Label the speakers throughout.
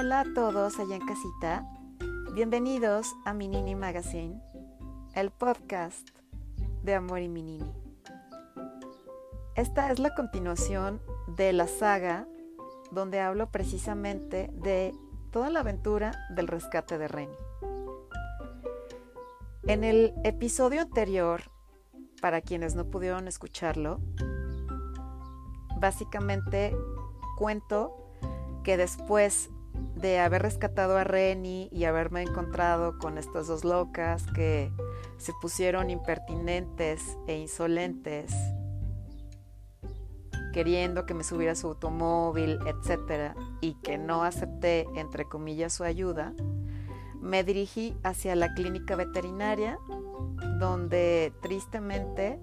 Speaker 1: Hola a todos allá en casita. Bienvenidos a Minini Magazine, el podcast de Amor y Minini. Esta es la continuación de la saga donde hablo precisamente de toda la aventura del rescate de Reni. En el episodio anterior, para quienes no pudieron escucharlo, básicamente cuento que después de haber rescatado a Reni y haberme encontrado con estas dos locas que se pusieron impertinentes e insolentes, queriendo que me subiera su automóvil, etc., y que no acepté, entre comillas, su ayuda, me dirigí hacia la clínica veterinaria, donde tristemente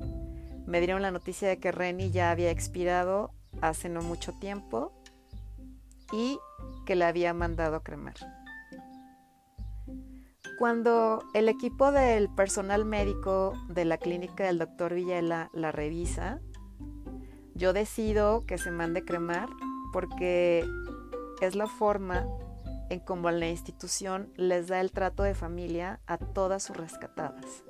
Speaker 1: me dieron la noticia de que Reni ya había expirado hace no mucho tiempo y que le había mandado cremar. Cuando el equipo del personal médico de la clínica del doctor Villela la revisa, yo decido que se mande cremar porque es la forma en cómo la institución les da el trato de familia a todas sus rescatadas.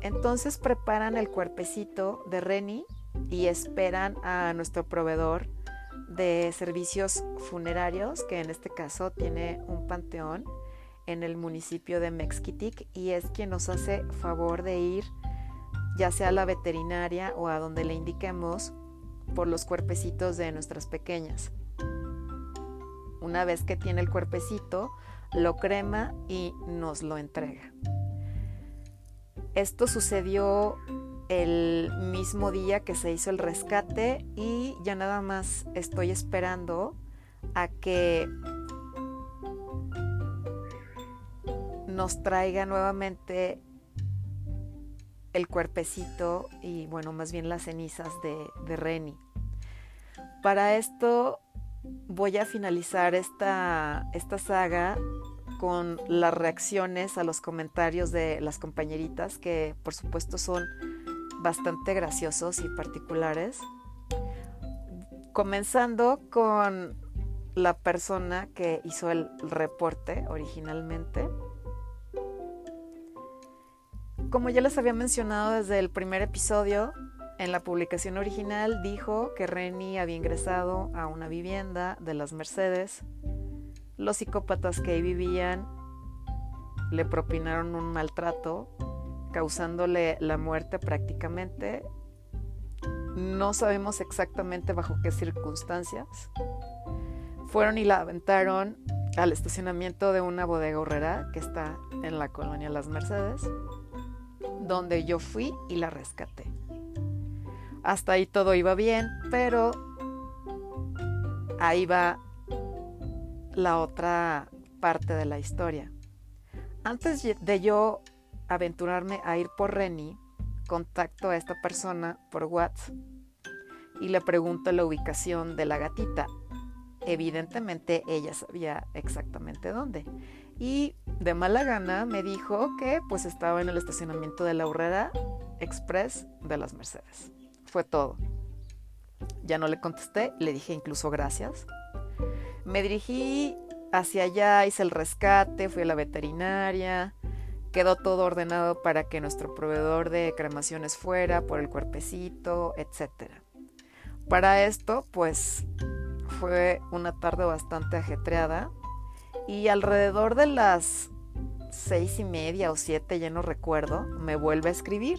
Speaker 1: Entonces preparan el cuerpecito de Reni y esperan a nuestro proveedor de servicios funerarios, que en este caso tiene un panteón en el municipio de Mexquitic y es quien nos hace favor de ir ya sea a la veterinaria o a donde le indiquemos por los cuerpecitos de nuestras pequeñas. Una vez que tiene el cuerpecito, lo crema y nos lo entrega. Esto sucedió el mismo día que se hizo el rescate y ya nada más estoy esperando a que nos traiga nuevamente el cuerpecito y bueno, más bien las cenizas de, Reni. Para esto voy a finalizar esta, esta saga con las reacciones a los comentarios de las compañeritas que por supuesto son bastante graciosos y particulares. Comenzando con la persona que hizo el reporte originalmente. Como ya les había mencionado desde el primer episodio, en la publicación original dijo que Reni había ingresado a una vivienda de las Mercedes. Los psicópatas que ahí vivían le propinaron un maltrato causándole la muerte prácticamente. No sabemos exactamente bajo qué circunstancias. Fueron y la aventaron al estacionamiento de una bodega horrera que está en la colonia Las Mercedes, donde yo fui y la rescaté. Hasta ahí todo iba bien, pero ahí va la otra parte de la historia. Antes de yo aventurarme a ir por Reni, contacto a esta persona por WhatsApp y le pregunto la ubicación de la gatita. Evidentemente ella sabía exactamente dónde. Y de mala gana me dijo que pues estaba en el estacionamiento de la Urrera Express de las Mercedes. Fue todo. Ya no le contesté, le dije incluso gracias. Me dirigí hacia allá, hice el rescate, fui a la veterinaria, Quedó todo ordenado para que nuestro proveedor de cremaciones fuera por el cuerpecito, etc. Para esto, pues fue una tarde bastante ajetreada y alrededor de las seis y media o siete, ya no recuerdo, me vuelve a escribir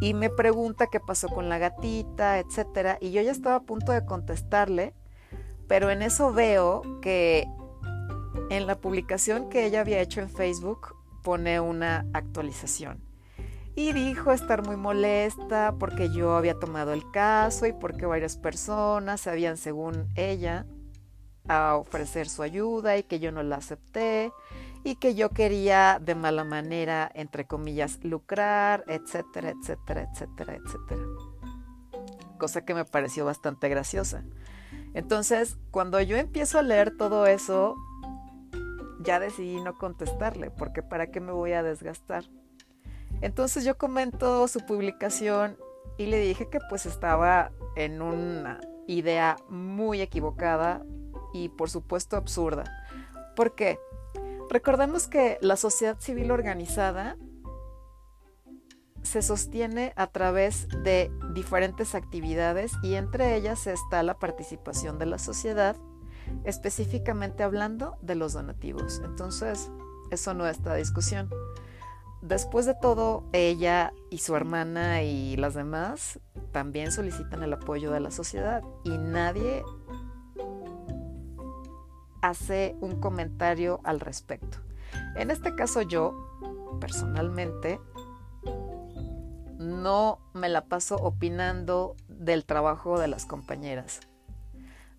Speaker 1: y me pregunta qué pasó con la gatita, etc. Y yo ya estaba a punto de contestarle, pero en eso veo que en la publicación que ella había hecho en Facebook pone una actualización. Y dijo estar muy molesta porque yo había tomado el caso y porque varias personas habían, según ella, a ofrecer su ayuda y que yo no la acepté y que yo quería de mala manera, entre comillas, lucrar, etcétera, etcétera, etcétera, etcétera. Cosa que me pareció bastante graciosa. Entonces, cuando yo empiezo a leer todo eso, ya decidí no contestarle, porque para qué me voy a desgastar. Entonces yo comento su publicación y le dije que pues estaba en una idea muy equivocada y por supuesto absurda. ¿Por qué? Recordemos que la sociedad civil organizada se sostiene a través de diferentes actividades y entre ellas está la participación de la sociedad, específicamente hablando de los donativos. Entonces, eso no está discusión. Después de todo, ella y su hermana y las demás también solicitan el apoyo de la sociedad y nadie hace un comentario al respecto. En este caso yo, personalmente, no me la paso opinando del trabajo de las compañeras.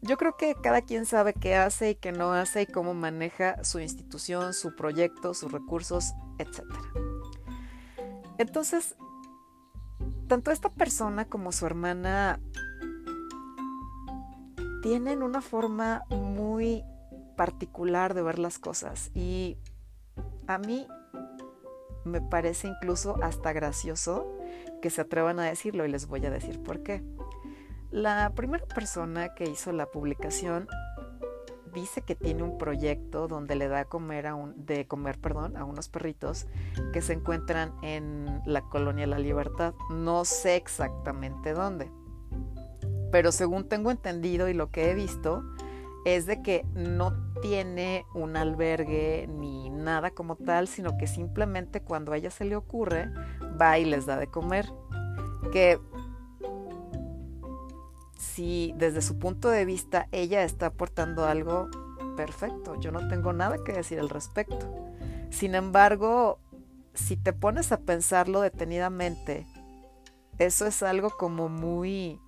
Speaker 1: Yo creo que cada quien sabe qué hace y qué no hace y cómo maneja su institución, su proyecto, sus recursos, etc. Entonces, tanto esta persona como su hermana tienen una forma muy particular de ver las cosas y a mí me parece incluso hasta gracioso que se atrevan a decirlo y les voy a decir por qué. La primera persona que hizo la publicación dice que tiene un proyecto donde le da comer a un, de comer perdón, a unos perritos que se encuentran en la colonia La Libertad. No sé exactamente dónde. Pero según tengo entendido y lo que he visto, es de que no tiene un albergue ni nada como tal, sino que simplemente cuando a ella se le ocurre, va y les da de comer. Que si desde su punto de vista ella está aportando algo, perfecto, yo no tengo nada que decir al respecto. Sin embargo, si te pones a pensarlo detenidamente, eso es algo como muy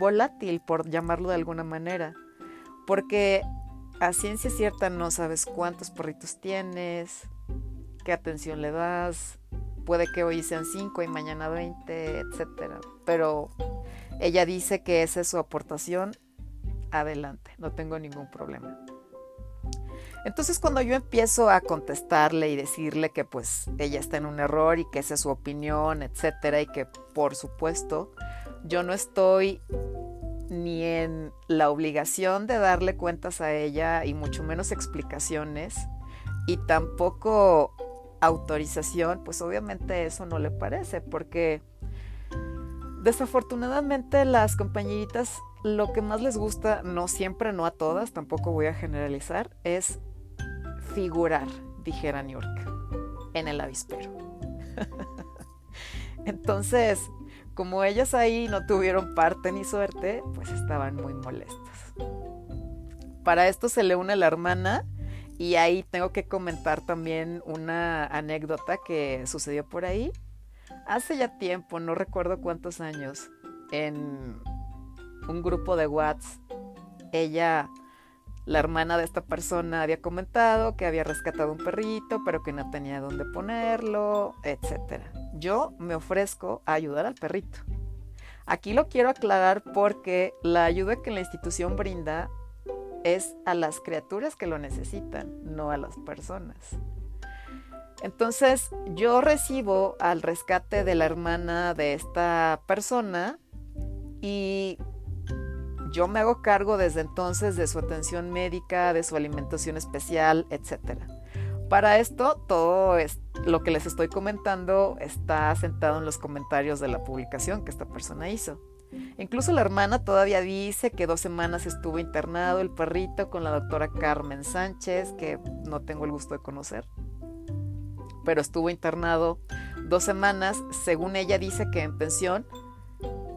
Speaker 1: volátil, por llamarlo de alguna manera, porque a ciencia cierta no sabes cuántos perritos tienes, qué atención le das, puede que hoy sean 5 y mañana 20, etcétera. Pero ella dice que esa es su aportación, adelante, no tengo ningún problema. Entonces cuando yo empiezo a contestarle y decirle que pues ella está en un error y que esa es su opinión, etcétera, y que por supuesto yo no estoy ni en la obligación de darle cuentas a ella y mucho menos explicaciones y tampoco autorización, pues obviamente eso no le parece porque desafortunadamente las compañeritas lo que más les gusta, no siempre, no a todas, tampoco voy a generalizar, es figurar, dijera New York, en el avispero. Entonces, como ellas ahí no tuvieron parte ni suerte, pues estaban muy molestas. Para esto se le une la hermana y ahí tengo que comentar también una anécdota que sucedió por ahí. Hace ya tiempo, no recuerdo cuántos años, en un grupo de WhatsApp, ella, la hermana de esta persona, había comentado que había rescatado un perrito, pero que no tenía dónde ponerlo, etcétera yo me ofrezco a ayudar al perrito. Aquí lo quiero aclarar porque la ayuda que la institución brinda es a las criaturas que lo necesitan, no a las personas. Entonces yo recibo al rescate de la hermana de esta persona y yo me hago cargo desde entonces de su atención médica, de su alimentación especial, etcétera. Para esto, todo lo que les estoy comentando está sentado en los comentarios de la publicación que esta persona hizo. Incluso la hermana todavía dice que dos semanas estuvo internado el perrito con la doctora Carmen Sánchez, que no tengo el gusto de conocer. Pero estuvo internado dos semanas, según ella dice que en pensión.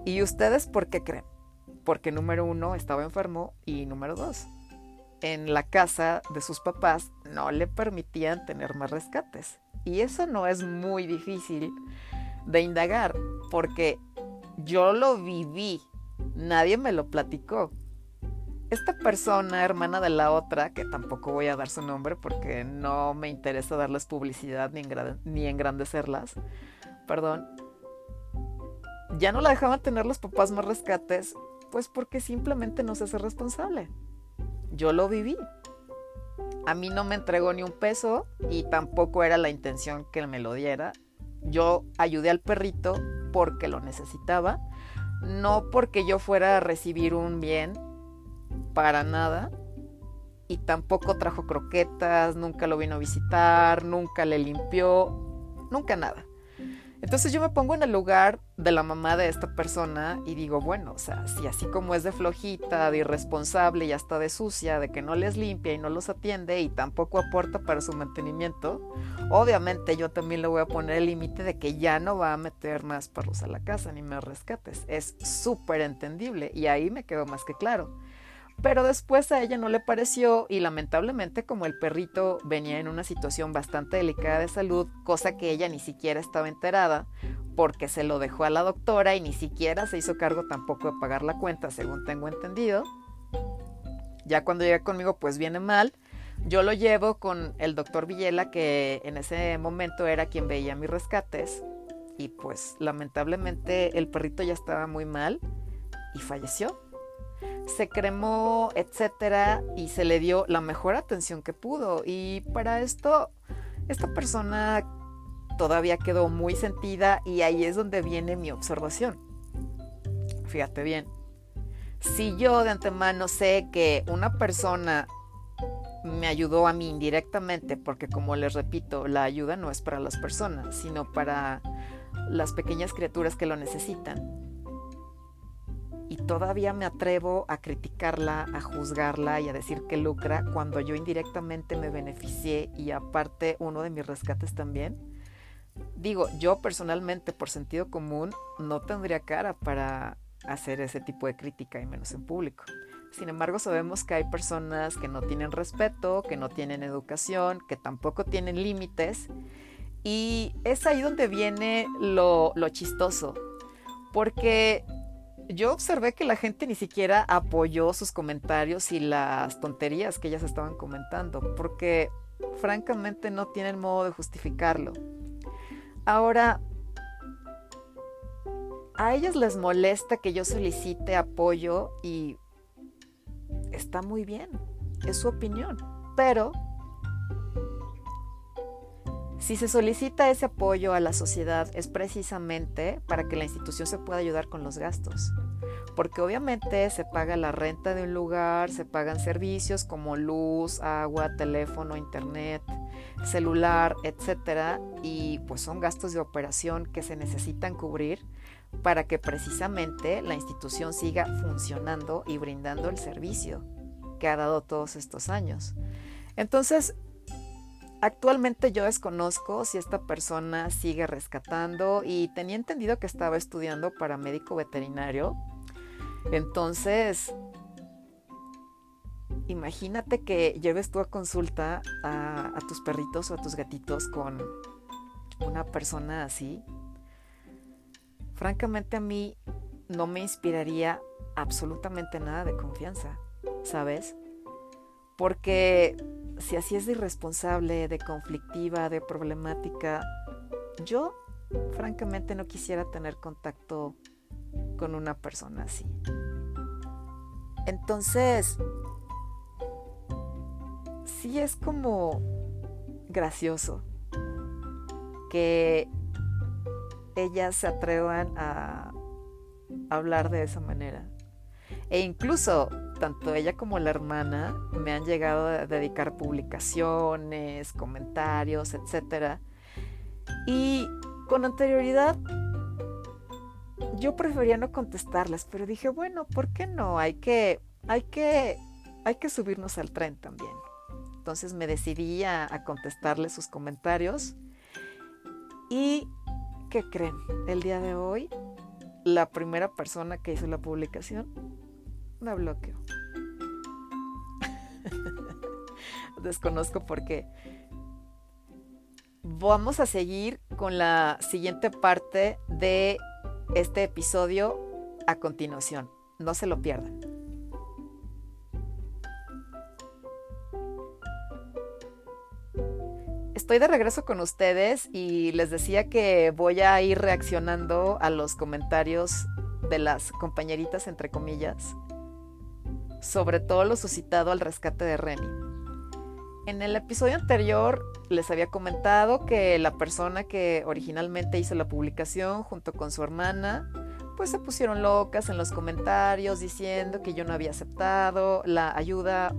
Speaker 1: ¿Y ustedes por qué creen? Porque número uno estaba enfermo y número dos, en la casa de sus papás no le permitían tener más rescates. Y eso no es muy difícil de indagar, porque yo lo viví, nadie me lo platicó. Esta persona, hermana de la otra, que tampoco voy a dar su nombre porque no me interesa darles publicidad ni, engrandecerlas, perdón, ya no la dejaban tener los papás más rescates, pues porque simplemente no se hace responsable yo lo viví. A mí no me entregó ni un peso y tampoco era la intención que me lo diera. Yo ayudé al perrito porque lo necesitaba, no porque yo fuera a recibir un bien para nada. Y tampoco trajo croquetas, nunca lo vino a visitar, nunca le limpió, nunca nada. Entonces yo me pongo en el lugar de la mamá de esta persona y digo, bueno, o sea, si así como es de flojita, de irresponsable y hasta de sucia, de que no les limpia y no los atiende y tampoco aporta para su mantenimiento, obviamente yo también le voy a poner el límite de que ya no va a meter más perros a la casa ni más rescates. Es súper entendible y ahí me quedó más que claro. Pero después a ella no le pareció y lamentablemente como el perrito venía en una situación bastante delicada de salud, cosa que ella ni siquiera estaba enterada, porque se lo dejó a la doctora y ni siquiera se hizo cargo tampoco de pagar la cuenta, según tengo entendido. Ya cuando llega conmigo pues viene mal. Yo lo llevo con el doctor Villela, que en ese momento era quien veía mis rescates. Y pues lamentablemente el perrito ya estaba muy mal y falleció se cremó, etcétera, y se le dio la mejor atención que pudo. Y para esto, esta persona todavía quedó muy sentida y ahí es donde viene mi observación. Fíjate bien, si yo de antemano sé que una persona me ayudó a mí indirectamente, porque como les repito, la ayuda no es para las personas, sino para las pequeñas criaturas que lo necesitan y todavía me atrevo a criticarla, a juzgarla y a decir que lucra cuando yo indirectamente me beneficié y aparte uno de mis rescates también. Digo, yo personalmente por sentido común no tendría cara para hacer ese tipo de crítica y menos en público. Sin embargo, sabemos que hay personas que no tienen respeto, que no tienen educación, que tampoco tienen límites. Y es ahí donde viene lo, lo chistoso. Porque yo observé que la gente ni siquiera apoyó sus comentarios y las tonterías que ellas estaban comentando, porque francamente no tienen modo de justificarlo. Ahora, a ellas les molesta que yo solicite apoyo y está muy bien, es su opinión, pero si se solicita ese apoyo a la sociedad es precisamente para que la institución se pueda ayudar con los gastos. Porque obviamente se paga la renta de un lugar, se pagan servicios como luz, agua, teléfono, internet, celular, etcétera, y pues son gastos de operación que se necesitan cubrir para que precisamente la institución siga funcionando y brindando el servicio que ha dado todos estos años. Entonces, Actualmente yo desconozco si esta persona sigue rescatando y tenía entendido que estaba estudiando para médico veterinario. Entonces, imagínate que lleves tú a consulta a, a, tus perritos o a tus gatitos con una persona así. Francamente a mí no me inspiraría absolutamente nada de confianza, ¿sabes? Porque si así es de irresponsable, de conflictiva, de problemática, yo francamente no quisiera tener contacto con una persona así. Entonces, sí es como gracioso que ellas se atrevan a hablar de esa manera. E incluso tanto ella como la hermana me han llegado a dedicar publicaciones, comentarios, etc. Y con anterioridad yo prefería no contestarles, pero dije, bueno, ¿por qué no? Hay que, hay que, hay que subirnos al tren también. Entonces me decidí a, a contestarles sus comentarios. Y, ¿qué creen? El día de hoy, la primera persona que hizo la publicación me bloqueo. Desconozco por qué. Vamos a seguir con la siguiente parte de este episodio a continuación. No se lo pierdan. Estoy de regreso con ustedes y les decía que voy a ir reaccionando a los comentarios de las compañeritas, entre comillas, sobre todo lo suscitado al rescate de Remy. En el episodio anterior les había comentado que la persona que originalmente hizo la publicación junto con su hermana pues se pusieron locas en los comentarios diciendo que yo no había aceptado la ayuda,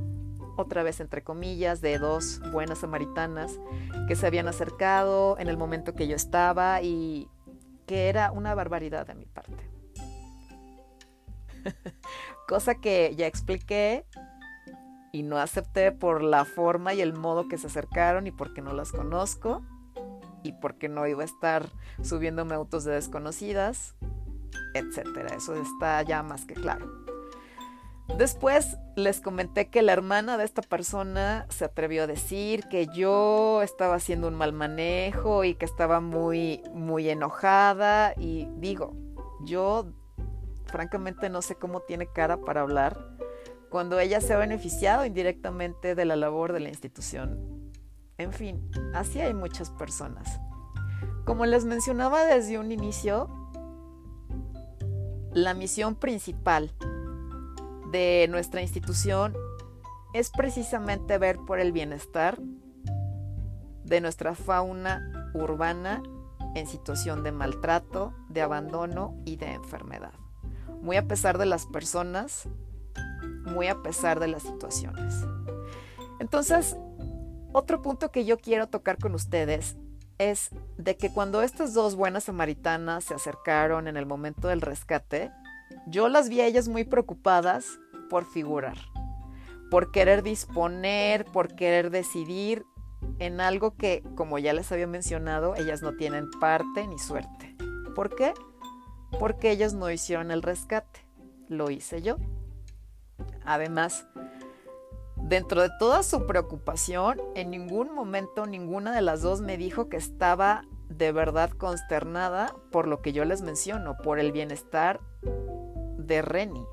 Speaker 1: otra vez entre comillas, de dos buenas samaritanas que se habían acercado en el momento que yo estaba y que era una barbaridad de mi parte. Cosa que ya expliqué y no acepté por la forma y el modo que se acercaron y porque no las conozco y porque no iba a estar subiéndome autos de desconocidas, etcétera. Eso está ya más que claro. Después les comenté que la hermana de esta persona se atrevió a decir que yo estaba haciendo un mal manejo y que estaba muy muy enojada y digo, yo francamente no sé cómo tiene cara para hablar cuando ella se ha beneficiado indirectamente de la labor de la institución. En fin, así hay muchas personas. Como les mencionaba desde un inicio, la misión principal de nuestra institución es precisamente ver por el bienestar de nuestra fauna urbana en situación de maltrato, de abandono y de enfermedad. Muy a pesar de las personas, muy a pesar de las situaciones. Entonces, otro punto que yo quiero tocar con ustedes es de que cuando estas dos buenas samaritanas se acercaron en el momento del rescate, yo las vi a ellas muy preocupadas por figurar, por querer disponer, por querer decidir en algo que, como ya les había mencionado, ellas no tienen parte ni suerte. ¿Por qué? Porque ellas no hicieron el rescate, lo hice yo. Además, dentro de toda su preocupación, en ningún momento ninguna de las dos me dijo que estaba de verdad consternada por lo que yo les menciono, por el bienestar de Reni.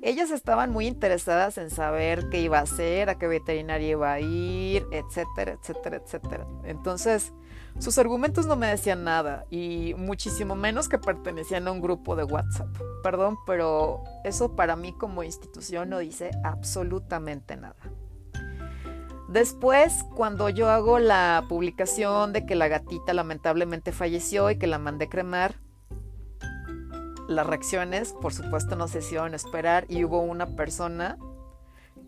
Speaker 1: Ellas estaban muy interesadas en saber qué iba a hacer, a qué veterinaria iba a ir, etcétera, etcétera, etcétera. Entonces, sus argumentos no me decían nada y muchísimo menos que pertenecían a un grupo de WhatsApp. Perdón, pero eso para mí como institución no dice absolutamente nada. Después, cuando yo hago la publicación de que la gatita lamentablemente falleció y que la mandé cremar, las reacciones, por supuesto, no se hicieron esperar y hubo una persona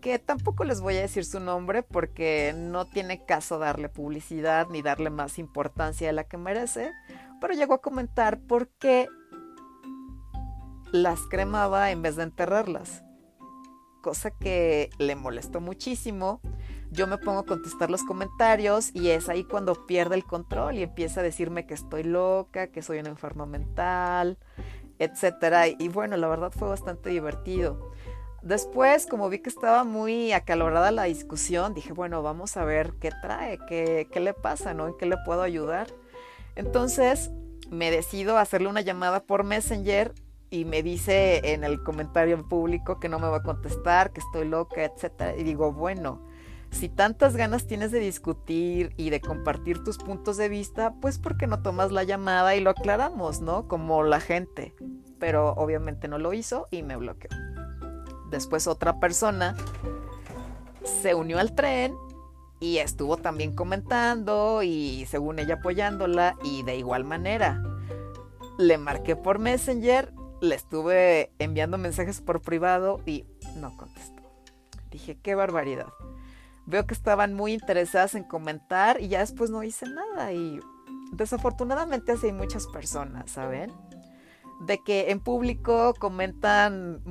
Speaker 1: que tampoco les voy a decir su nombre porque no tiene caso darle publicidad ni darle más importancia de la que merece, pero llegó a comentar por qué las cremaba en vez de enterrarlas, cosa que le molestó muchísimo. Yo me pongo a contestar los comentarios y es ahí cuando pierde el control y empieza a decirme que estoy loca, que soy una enferma mental, etcétera. Y bueno, la verdad fue bastante divertido. Después, como vi que estaba muy acalorada la discusión, dije, bueno, vamos a ver qué trae, qué, qué le pasa, ¿no? ¿En qué le puedo ayudar? Entonces, me decido hacerle una llamada por Messenger y me dice en el comentario público que no me va a contestar, que estoy loca, etcétera. Y digo, bueno, si tantas ganas tienes de discutir y de compartir tus puntos de vista, pues ¿por qué no tomas la llamada y lo aclaramos, ¿no? Como la gente. Pero obviamente no lo hizo y me bloqueó. Después otra persona se unió al tren y estuvo también comentando y según ella apoyándola y de igual manera. Le marqué por Messenger, le estuve enviando mensajes por privado y no contestó. Dije, qué barbaridad veo que estaban muy interesadas en comentar y ya después no hice nada y desafortunadamente así hay muchas personas, ¿saben? De que en público comentan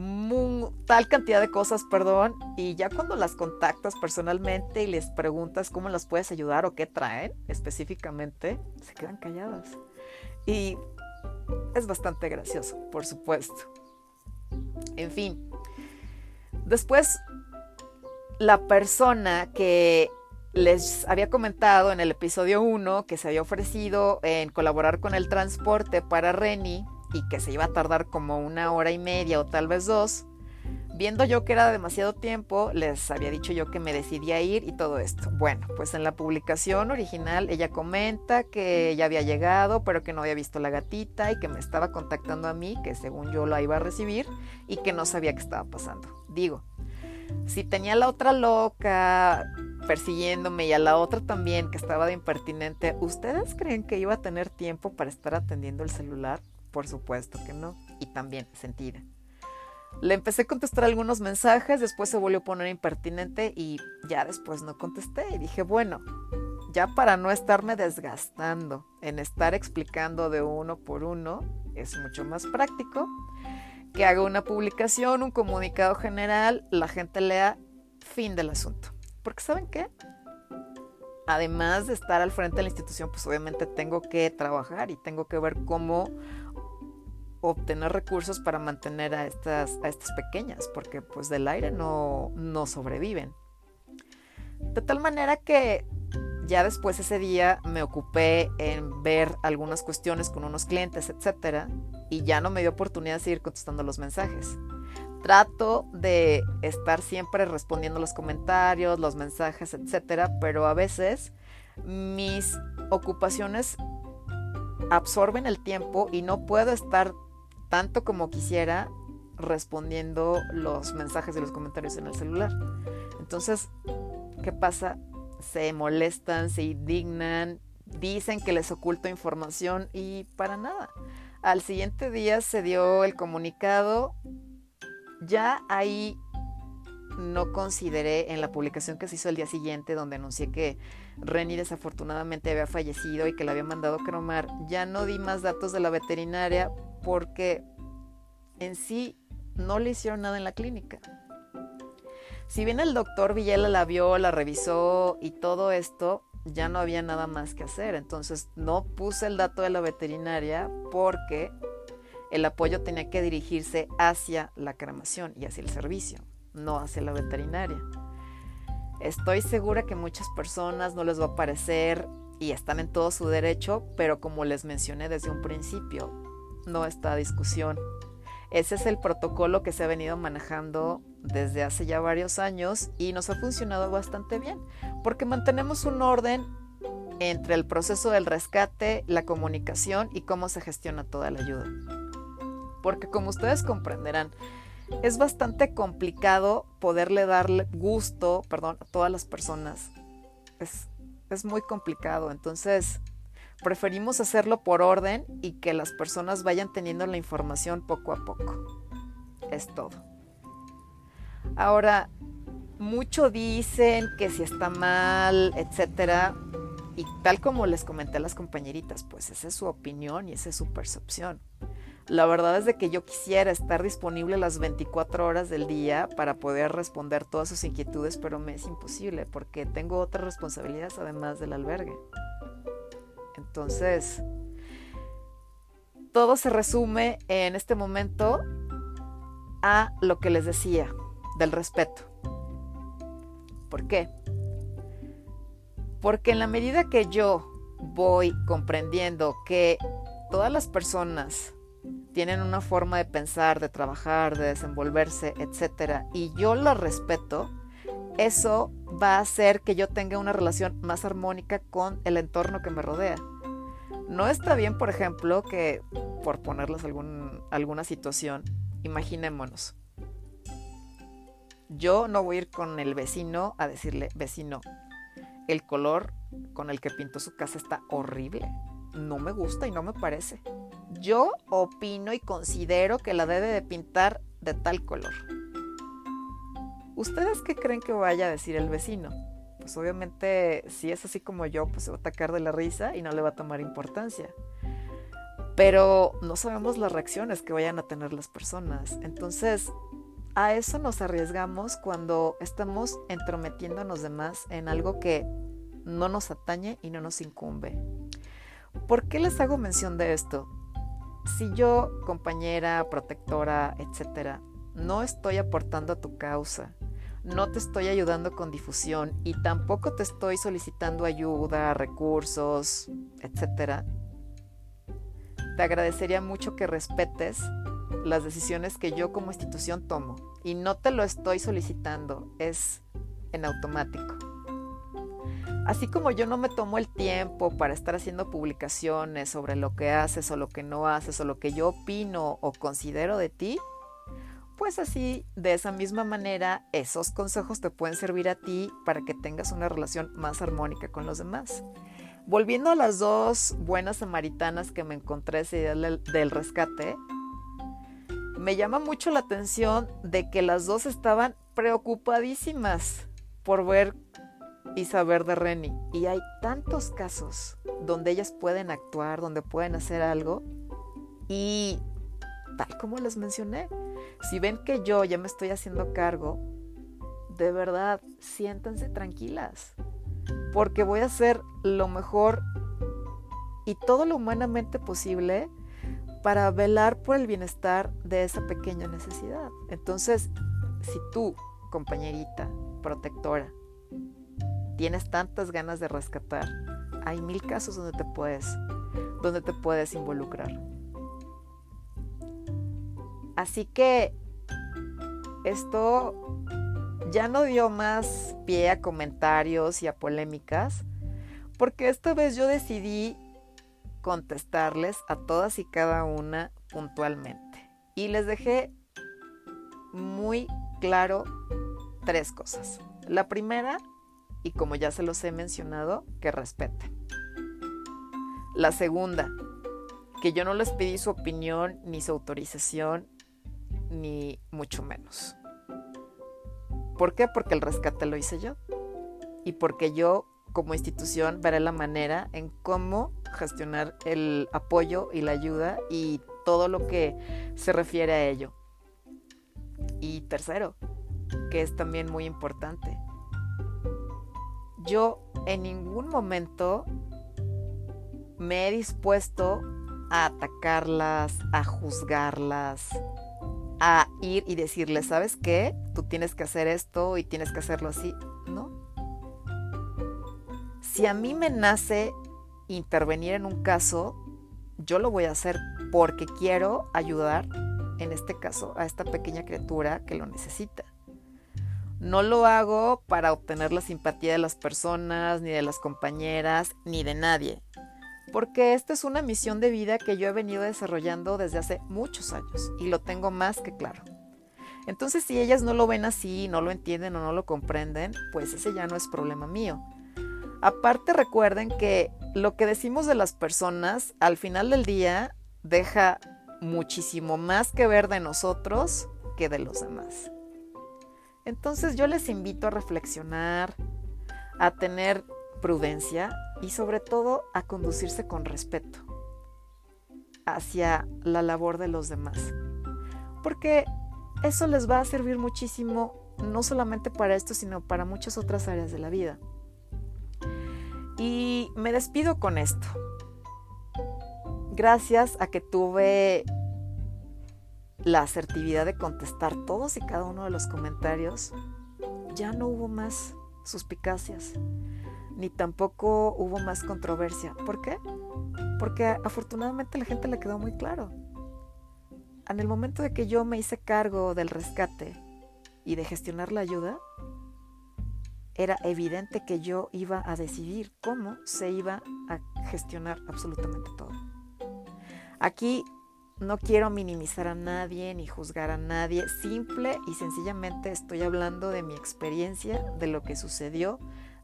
Speaker 1: tal cantidad de cosas, perdón, y ya cuando las contactas personalmente y les preguntas cómo las puedes ayudar o qué traen específicamente, se quedan calladas. Y es bastante gracioso, por supuesto. En fin. Después la persona que les había comentado en el episodio 1 que se había ofrecido en colaborar con el transporte para Reni y que se iba a tardar como una hora y media o tal vez dos, viendo yo que era demasiado tiempo, les había dicho yo que me decidía ir y todo esto. Bueno, pues en la publicación original ella comenta que ya había llegado, pero que no había visto la gatita y que me estaba contactando a mí, que según yo la iba a recibir y que no sabía qué estaba pasando. Digo, si tenía la otra loca persiguiéndome y a la otra también que estaba de impertinente, ¿ustedes creen que iba a tener tiempo para estar atendiendo el celular? Por supuesto que no. Y también sentida. Le empecé a contestar algunos mensajes, después se volvió a poner impertinente y ya después no contesté. Y dije, bueno, ya para no estarme desgastando en estar explicando de uno por uno, es mucho más práctico que haga una publicación, un comunicado general, la gente lea, fin del asunto. Porque ¿saben qué? Además de estar al frente de la institución, pues obviamente tengo que trabajar y tengo que ver cómo obtener recursos para mantener a estas, a estas pequeñas, porque pues del aire no, no sobreviven. De tal manera que ya después ese día me ocupé en ver algunas cuestiones con unos clientes, etcétera, y ya no me dio oportunidad de seguir contestando los mensajes. Trato de estar siempre respondiendo los comentarios, los mensajes, etcétera, pero a veces mis ocupaciones absorben el tiempo y no puedo estar tanto como quisiera respondiendo los mensajes y los comentarios en el celular. Entonces, ¿qué pasa? Se molestan, se indignan, dicen que les oculto información y para nada. Al siguiente día se dio el comunicado. Ya ahí no consideré en la publicación que se hizo el día siguiente, donde anuncié que Renny desafortunadamente había fallecido y que la había mandado cromar, ya no di más datos de la veterinaria porque en sí no le hicieron nada en la clínica. Si bien el doctor Villela la vio, la revisó y todo esto, ya no había nada más que hacer. Entonces no puse el dato de la veterinaria porque el apoyo tenía que dirigirse hacia la cremación y hacia el servicio, no hacia la veterinaria. Estoy segura que muchas personas no les va a parecer y están en todo su derecho, pero como les mencioné desde un principio, no está discusión. Ese es el protocolo que se ha venido manejando desde hace ya varios años y nos ha funcionado bastante bien, porque mantenemos un orden entre el proceso del rescate, la comunicación y cómo se gestiona toda la ayuda. Porque como ustedes comprenderán, es bastante complicado poderle darle gusto, perdón, a todas las personas. Es, es muy complicado. Entonces, Preferimos hacerlo por orden y que las personas vayan teniendo la información poco a poco. Es todo. Ahora, mucho dicen que si está mal, etcétera, y tal como les comenté a las compañeritas, pues esa es su opinión y esa es su percepción. La verdad es de que yo quisiera estar disponible las 24 horas del día para poder responder todas sus inquietudes, pero me es imposible porque tengo otras responsabilidades además del albergue. Entonces, todo se resume en este momento a lo que les decía, del respeto. ¿Por qué? Porque en la medida que yo voy comprendiendo que todas las personas tienen una forma de pensar, de trabajar, de desenvolverse, etcétera, y yo la respeto, eso va a hacer que yo tenga una relación más armónica con el entorno que me rodea. No está bien, por ejemplo, que, por ponerles alguna situación, imaginémonos. Yo no voy a ir con el vecino a decirle, vecino, el color con el que pintó su casa está horrible. No me gusta y no me parece. Yo opino y considero que la debe de pintar de tal color. ¿Ustedes qué creen que vaya a decir el vecino? Pues obviamente si es así como yo, pues se va a atacar de la risa y no le va a tomar importancia. Pero no sabemos las reacciones que vayan a tener las personas. Entonces, a eso nos arriesgamos cuando estamos entrometiéndonos de más en algo que no nos atañe y no nos incumbe. ¿Por qué les hago mención de esto? Si yo, compañera, protectora, etcétera, no estoy aportando a tu causa, no te estoy ayudando con difusión y tampoco te estoy solicitando ayuda, recursos, etc. Te agradecería mucho que respetes las decisiones que yo como institución tomo y no te lo estoy solicitando, es en automático. Así como yo no me tomo el tiempo para estar haciendo publicaciones sobre lo que haces o lo que no haces o lo que yo opino o considero de ti, pues así, de esa misma manera, esos consejos te pueden servir a ti para que tengas una relación más armónica con los demás. Volviendo a las dos buenas samaritanas que me encontré ese día del rescate, me llama mucho la atención de que las dos estaban preocupadísimas por ver y saber de Reni. Y hay tantos casos donde ellas pueden actuar, donde pueden hacer algo. Y tal como les mencioné, si ven que yo ya me estoy haciendo cargo, de verdad, siéntanse tranquilas. Porque voy a hacer lo mejor y todo lo humanamente posible para velar por el bienestar de esa pequeña necesidad. Entonces, si tú, compañerita, protectora, tienes tantas ganas de rescatar, hay mil casos donde te puedes, donde te puedes involucrar. Así que esto ya no dio más pie a comentarios y a polémicas, porque esta vez yo decidí contestarles a todas y cada una puntualmente. Y les dejé muy claro tres cosas. La primera y como ya se los he mencionado, que respeten. La segunda, que yo no les pedí su opinión ni su autorización, ni mucho menos. ¿Por qué? Porque el rescate lo hice yo. Y porque yo como institución veré la manera en cómo gestionar el apoyo y la ayuda y todo lo que se refiere a ello. Y tercero, que es también muy importante, yo en ningún momento me he dispuesto a atacarlas, a juzgarlas, a ir y decirles, ¿sabes qué? Tú tienes que hacer esto y tienes que hacerlo así. No. Si a mí me nace intervenir en un caso, yo lo voy a hacer porque quiero ayudar, en este caso, a esta pequeña criatura que lo necesita. No lo hago para obtener la simpatía de las personas, ni de las compañeras, ni de nadie. Porque esta es una misión de vida que yo he venido desarrollando desde hace muchos años y lo tengo más que claro. Entonces si ellas no lo ven así, no lo entienden o no lo comprenden, pues ese ya no es problema mío. Aparte recuerden que lo que decimos de las personas al final del día deja muchísimo más que ver de nosotros que de los demás. Entonces yo les invito a reflexionar, a tener prudencia y sobre todo a conducirse con respeto hacia la labor de los demás. Porque eso les va a servir muchísimo, no solamente para esto, sino para muchas otras áreas de la vida. Y me despido con esto. Gracias a que tuve la asertividad de contestar todos y cada uno de los comentarios, ya no hubo más suspicacias, ni tampoco hubo más controversia. ¿Por qué? Porque afortunadamente la gente le quedó muy claro. En el momento de que yo me hice cargo del rescate y de gestionar la ayuda, era evidente que yo iba a decidir cómo se iba a gestionar absolutamente todo. Aquí no quiero minimizar a nadie ni juzgar a nadie, simple y sencillamente estoy hablando de mi experiencia, de lo que sucedió,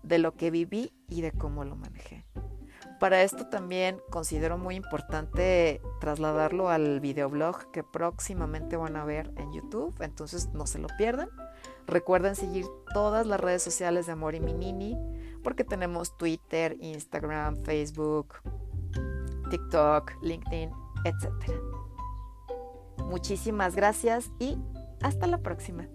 Speaker 1: de lo que viví y de cómo lo manejé. Para esto también considero muy importante trasladarlo al videoblog que próximamente van a ver en YouTube, entonces no se lo pierdan. Recuerden seguir todas las redes sociales de Amor y Minini, porque tenemos Twitter, Instagram, Facebook, TikTok, LinkedIn, etcétera. Muchísimas gracias y hasta la próxima.